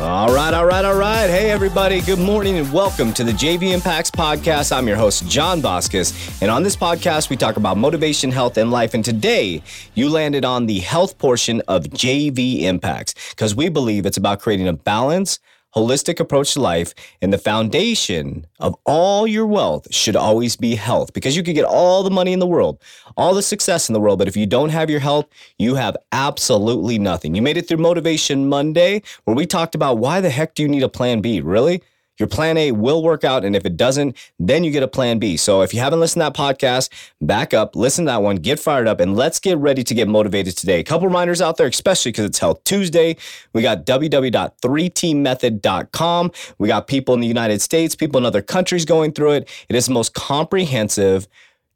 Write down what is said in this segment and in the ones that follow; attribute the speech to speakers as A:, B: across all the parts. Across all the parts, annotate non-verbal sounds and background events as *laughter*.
A: All right, all right, all right. Hey, everybody. Good morning and welcome to the JV Impacts Podcast. I'm your host, John Vasquez. And on this podcast, we talk about motivation, health, and life. And today, you landed on the health portion of JV Impacts because we believe it's about creating a balance holistic approach to life, and the foundation of all your wealth should always be health because you could get all the money in the world, all the success in the world, but if you don't have your health, you have absolutely nothing. You made it through Motivation Monday where we talked about why the heck do you need a plan B? Really? Your plan A will work out. And if it doesn't, then you get a plan B. So if you haven't listened to that podcast, back up, listen to that one, get fired up, and let's get ready to get motivated today. A couple reminders out there, especially because it's Health Tuesday. We got www.3tmethod.com. We got people in the United States, people in other countries going through it. It is the most comprehensive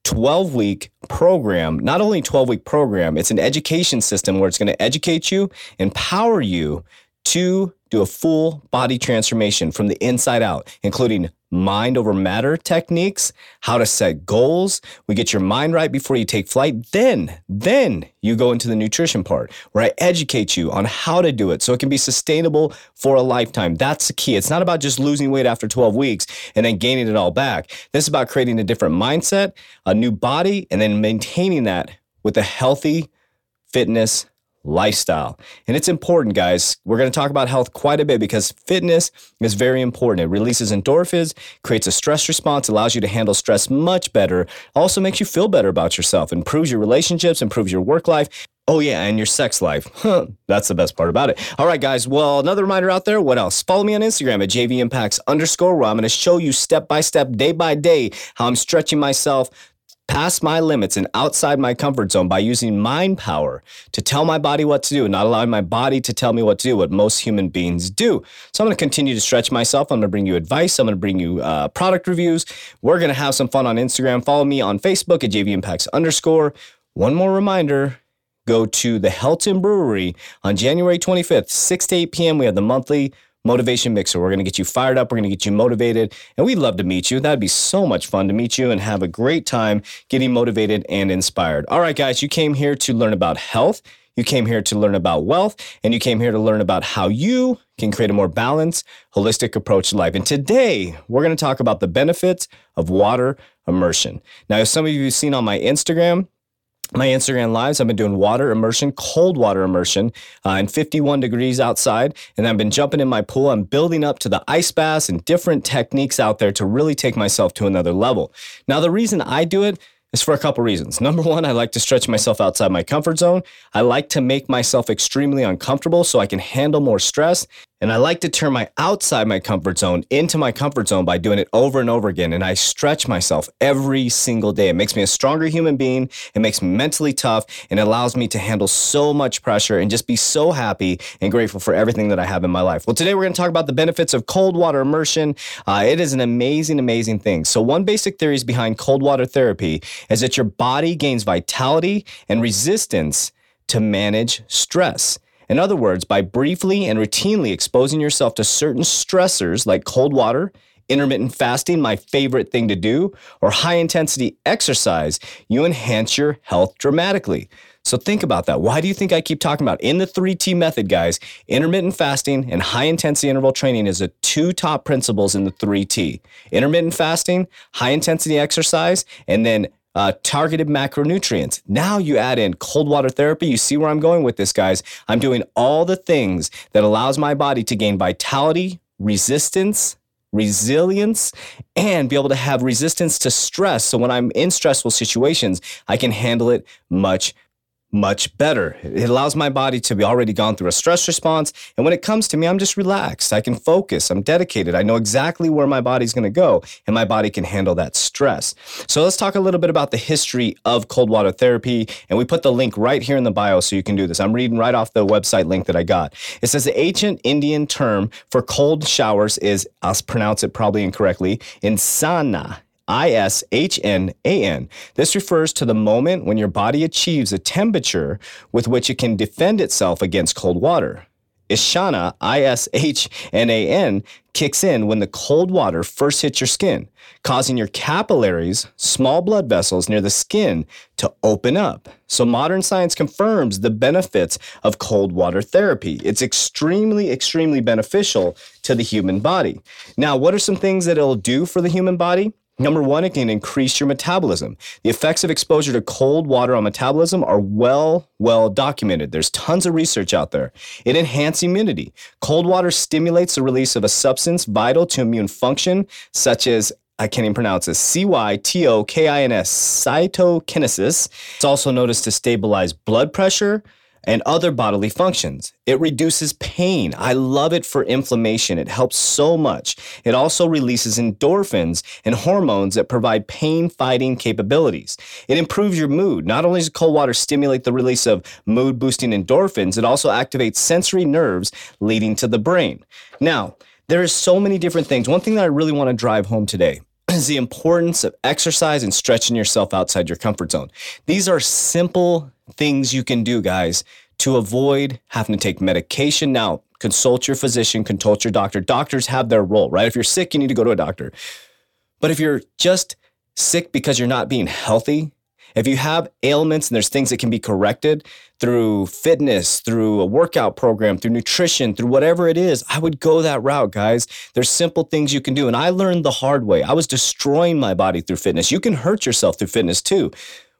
A: 12 week program, not only 12 week program, it's an education system where it's going to educate you, empower you to do a full body transformation from the inside out, including mind over matter techniques, how to set goals. We get your mind right before you take flight. Then, then you go into the nutrition part where I educate you on how to do it so it can be sustainable for a lifetime. That's the key. It's not about just losing weight after 12 weeks and then gaining it all back. This is about creating a different mindset, a new body, and then maintaining that with a healthy fitness lifestyle. And it's important, guys. We're going to talk about health quite a bit because fitness is very important. It releases endorphins, creates a stress response, allows you to handle stress much better, also makes you feel better about yourself, improves your relationships, improves your work life. Oh, yeah, and your sex life. *laughs* Huh, that's the best part about it. All right, guys. Well, another reminder out there. What else? Follow me on Instagram at JVImpacts underscore, where I'm going to show you step by step, day by day, how I'm stretching myself past my limits and outside my comfort zone by using mind power to tell my body what to do, not allowing my body to tell me what to do, what most human beings do. So I'm going to continue to stretch myself. I'm going to bring you advice. I'm going to bring you uh, product reviews. We're going to have some fun on Instagram. Follow me on Facebook at JVImpacts underscore. One more reminder. Go to the Helton Brewery on January 25th, 6 to 8 p.m. We have the monthly Motivation Mixer. We're going to get you fired up. We're going to get you motivated. And we'd love to meet you. That'd be so much fun to meet you and have a great time getting motivated and inspired. All right, guys, you came here to learn about health. You came here to learn about wealth, and you came here to learn about how you can create a more balanced, holistic approach to life. And today, we're going to talk about the benefits of water immersion. Now, as some of you have seen on my Instagram, my Instagram lives. I've been doing water immersion, cold water immersion, uh, in 51 degrees outside, and I've been jumping in my pool. I'm building up to the ice baths and different techniques out there to really take myself to another level. Now, the reason I do it is for a couple reasons. Number one, I like to stretch myself outside my comfort zone. I like to make myself extremely uncomfortable so I can handle more stress. And I like to turn my outside my comfort zone into my comfort zone by doing it over and over again. And I stretch myself every single day. It makes me a stronger human being. It makes me mentally tough and it allows me to handle so much pressure and just be so happy and grateful for everything that I have in my life. Well, today we're going to talk about the benefits of cold water immersion. Uh, it is an amazing, amazing thing. So, one basic theory is behind cold water therapy is that your body gains vitality and resistance to manage stress. In other words, by briefly and routinely exposing yourself to certain stressors like cold water, intermittent fasting, my favorite thing to do, or high intensity exercise, you enhance your health dramatically. So think about that. Why do you think I keep talking about in the 3T method, guys? Intermittent fasting and high intensity interval training is the two top principles in the 3T. Intermittent fasting, high intensity exercise, and then uh, targeted macronutrients. Now you add in cold water therapy. You see where I'm going with this, guys. I'm doing all the things that allows my body to gain vitality, resistance, resilience, and be able to have resistance to stress. So when I'm in stressful situations, I can handle it much much better. It allows my body to be already gone through a stress response. And when it comes to me, I'm just relaxed. I can focus. I'm dedicated. I know exactly where my body's going to go and my body can handle that stress. So let's talk a little bit about the history of cold water therapy. And we put the link right here in the bio so you can do this. I'm reading right off the website link that I got. It says the ancient Indian term for cold showers is, I'll pronounce it probably incorrectly, insana I S H N A N. This refers to the moment when your body achieves a temperature with which it can defend itself against cold water. Ishana, I S H N A N, kicks in when the cold water first hits your skin, causing your capillaries, small blood vessels near the skin, to open up. So, modern science confirms the benefits of cold water therapy. It's extremely, extremely beneficial to the human body. Now, what are some things that it'll do for the human body? Number one, it can increase your metabolism. The effects of exposure to cold water on metabolism are well, well documented. There's tons of research out there. It enhances immunity. Cold water stimulates the release of a substance vital to immune function, such as I can't even pronounce this. C Y T O K I N S, cytokinesis. It's also noticed to stabilize blood pressure, and other bodily functions. It reduces pain. I love it for inflammation. It helps so much. It also releases endorphins and hormones that provide pain fighting capabilities. It improves your mood. Not only does cold water stimulate the release of mood boosting endorphins, it also activates sensory nerves leading to the brain. Now, there is so many different things. One thing that I really want to drive home today *clears throat* is the importance of exercise and stretching yourself outside your comfort zone. These are simple things you can do, guys, to avoid having to take medication. Now, consult your physician, consult your doctor. Doctors have their role, right? If you're sick, you need to go to a doctor. But if you're just sick because you're not being healthy, if you have ailments and there's things that can be corrected through fitness, through a workout program, through nutrition, through whatever it is, I would go that route, guys. There's simple things you can do. And I learned the hard way. I was destroying my body through fitness. You can hurt yourself through fitness too.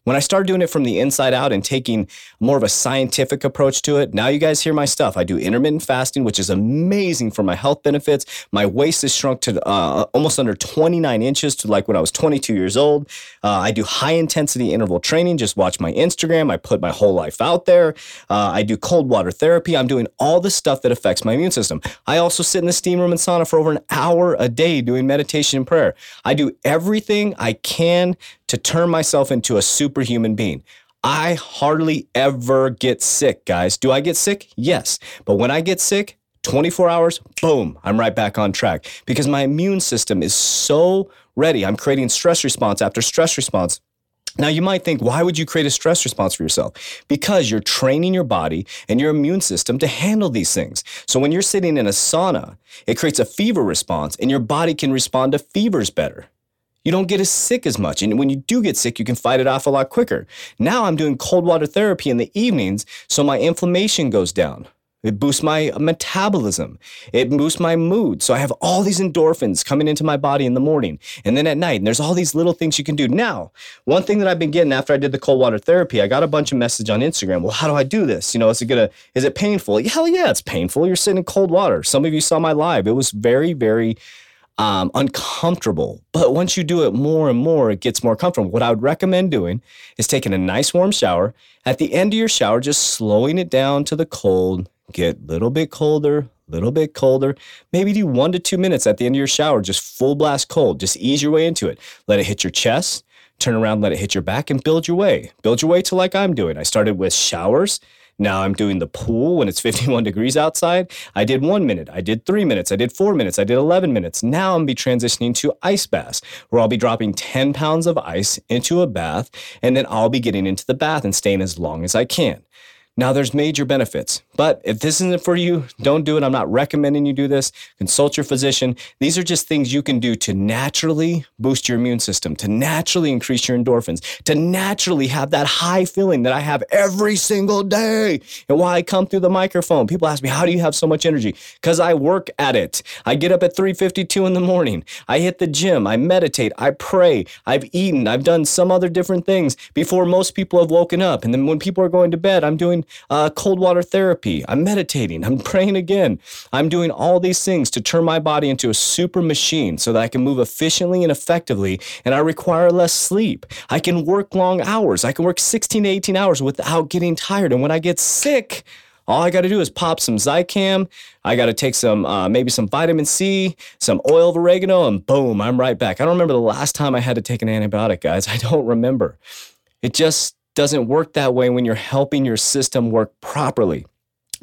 A: When I started doing it from the inside out and taking more of a scientific approach to it, now you guys hear my stuff. I do intermittent fasting, which is amazing for my health benefits. My waist is shrunk to uh, almost under 29 inches to like when I was 22 years old. Uh, I do high intensity interval training. Just watch my Instagram. I put my whole life out there. Uh, I do cold water therapy. I'm doing all the stuff that affects my immune system. I also sit in the steam room and sauna for over an hour a day doing meditation and prayer. I do everything I can to turn myself into a superhuman being. I hardly ever get sick, guys. Do I get sick? Yes. But when I get sick, 24 hours, boom, I'm right back on track because my immune system is so ready. I'm creating stress response after stress response. Now, you might think, why would you create a stress response for yourself? Because you're training your body and your immune system to handle these things. So, when you're sitting in a sauna, it creates a fever response and your body can respond to fevers better you don't get as sick as much. And when you do get sick, you can fight it off a lot quicker. Now I'm doing cold water therapy in the evenings, so my inflammation goes down. It boosts my metabolism. It boosts my mood. So I have all these endorphins coming into my body in the morning and then at night. And there's all these little things you can do. Now, one thing that I've been getting after I did the cold water therapy, I got a bunch of message on Instagram. Well, how do I do this? You know, is it gonna, is it painful? Hell yeah, it's painful. You're sitting in cold water. Some of you saw my live. It was very, very um, uncomfortable. But once you do it more and more, it gets more comfortable. What I would recommend doing is taking a nice warm shower. At the end of your shower, just slowing it down to the cold, get a little bit colder, little bit colder. Maybe do one to two minutes at the end of your shower, just full blast cold. Just ease your way into it. Let it hit your chest, turn around, let it hit your back, and build your way. Build your way to like I'm doing. I started with showers. Now I'm doing the pool when it's *laughs* 51 degrees outside. I did one minute. I did three minutes. I did four minutes. I did 11 minutes. Now I'm be transitioning to ice baths where I'll be dropping 10 pounds of ice into a bath and then I'll be getting into the bath and staying as long as I can. Now, there's major benefits, but if this isn't for you, don't do it. I'm not recommending you do this. Consult your physician. These are just things you can do to naturally boost your immune system, to naturally increase your endorphins, to naturally have that high feeling that I have every single day. And why I come through the microphone, people ask me, how do you have so much energy? Because I work at it. I get up at 3.52 in the morning. I hit the gym. I meditate. I pray. I've eaten. I've done some other different things before most people have woken up. And then when people are going to bed, I'm doing uh, cold water therapy. I'm meditating. I'm *laughs* praying again. I'm doing all these things to turn my body into a super machine so that I can move efficiently and effectively and I require less sleep. I can work long hours. I can work 16 to 18 hours without getting tired. And when I get sick, all I got to do is pop some Zicam. I got to take some, uh, maybe some vitamin C, some oil of oregano, and boom, I'm right back. I don't remember the last time I had to take an antibiotic, guys. *laughs* I don't remember. It just doesn't work that way when you're helping your system work properly.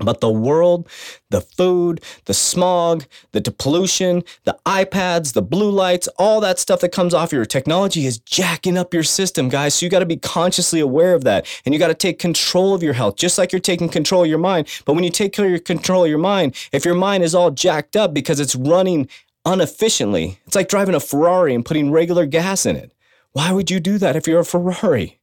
A: But the world, the food, the smog, the pollution, the iPads, the blue lights, all that stuff that comes off your technology is jacking up your system, guys. So you got to be consciously aware of that. And you got to take control of your health, just like you're taking control of your mind. But when you take control of your mind, if your mind is all jacked up because it's running inefficiently, it's like driving a Ferrari and putting regular gas in it. Why would you do that if you're a Ferrari?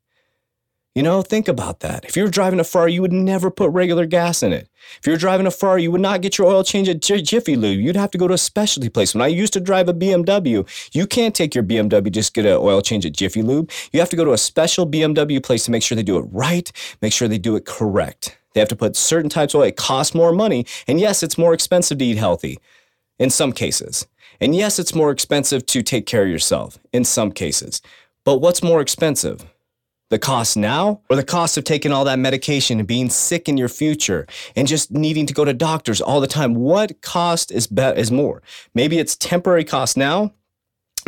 A: You know, think about that. If you're driving a Ferrari, you would never put regular gas in it. If you're driving a Ferrari, you would not get your oil change at Jiffy Lube. You'd have to go to a specialty place. When I used to drive a BMW, you can't take your BMW just get an oil change at Jiffy Lube. You have to go to a special BMW place to make sure they do it right, make sure they do it correct. They have to put certain types of oil. It costs more money. And yes, it's more expensive to eat healthy in some cases. And yes, it's more expensive to take care of yourself in some cases. But what's more expensive? The cost now or the cost of taking all that medication and being sick in your future and just needing to go to doctors all the time? What cost is be- is more? Maybe it's temporary cost now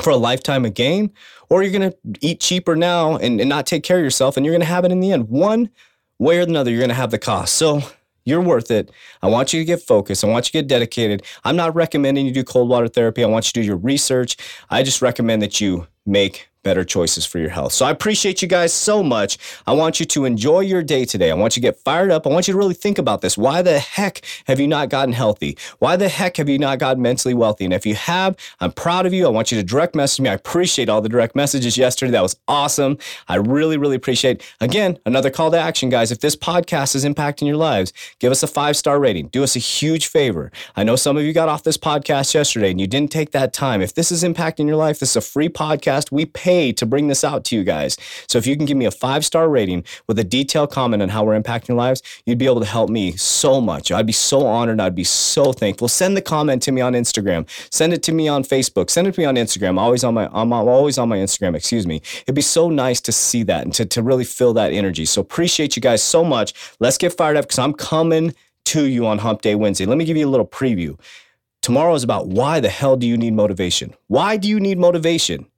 A: for a lifetime of gain, or you're to eat cheaper now and, and not take care of yourself and you're to have it in the end. One way or another, you're to have the cost. So you're worth it. I want you to get focused. I want you to get dedicated. I'm not recommending you do cold water therapy. I want you to do your research. I just recommend that you make better choices for your health. So I appreciate you guys so much. I want you to enjoy your day today. I want you to get fired up. I want you to really think about this. Why the heck have you not gotten healthy? Why the heck have you not gotten mentally wealthy? And if you have, I'm proud of you. I want you to direct message me. I appreciate all the direct messages yesterday. That was awesome. I really, really appreciate. Again, another call to action, guys. If this podcast is impacting your lives, give us a five star rating. Do us a huge favor. I know some of you got off this podcast yesterday and you didn't take that time. If this is impacting your life, this is a free podcast. We pay pay to bring this out to you guys. So if you can give me a five star rating with a detailed comment on how we're impacting lives, you'd be able to help me so much. I'd be so honored. I'd be so thankful. Send the comment to me on Instagram. Send it to me on Facebook. Send it to me on Instagram. Always on my, I'm always on my Instagram. Excuse me. It'd be so nice to see that and to, to really feel that energy. So appreciate you guys so much. Let's get fired up because I'm coming to you on Hump Day Wednesday. Let me give you a little preview. Tomorrow is about why the hell do you need motivation? Why do you need motivation?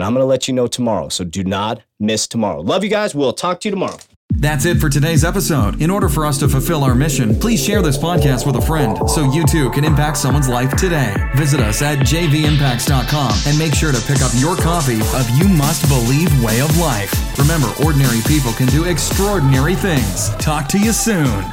A: And I'm going to let you know tomorrow. So do not miss tomorrow. Love you guys. We'll talk to you tomorrow.
B: That's it for today's episode. In order for us to fulfill our mission, please share this podcast with a friend so you too can impact someone's life today. Visit us at jvimpacts.com and make sure to pick up your copy of You Must Believe Way of Life. Remember, ordinary people can do extraordinary things. Talk to you soon.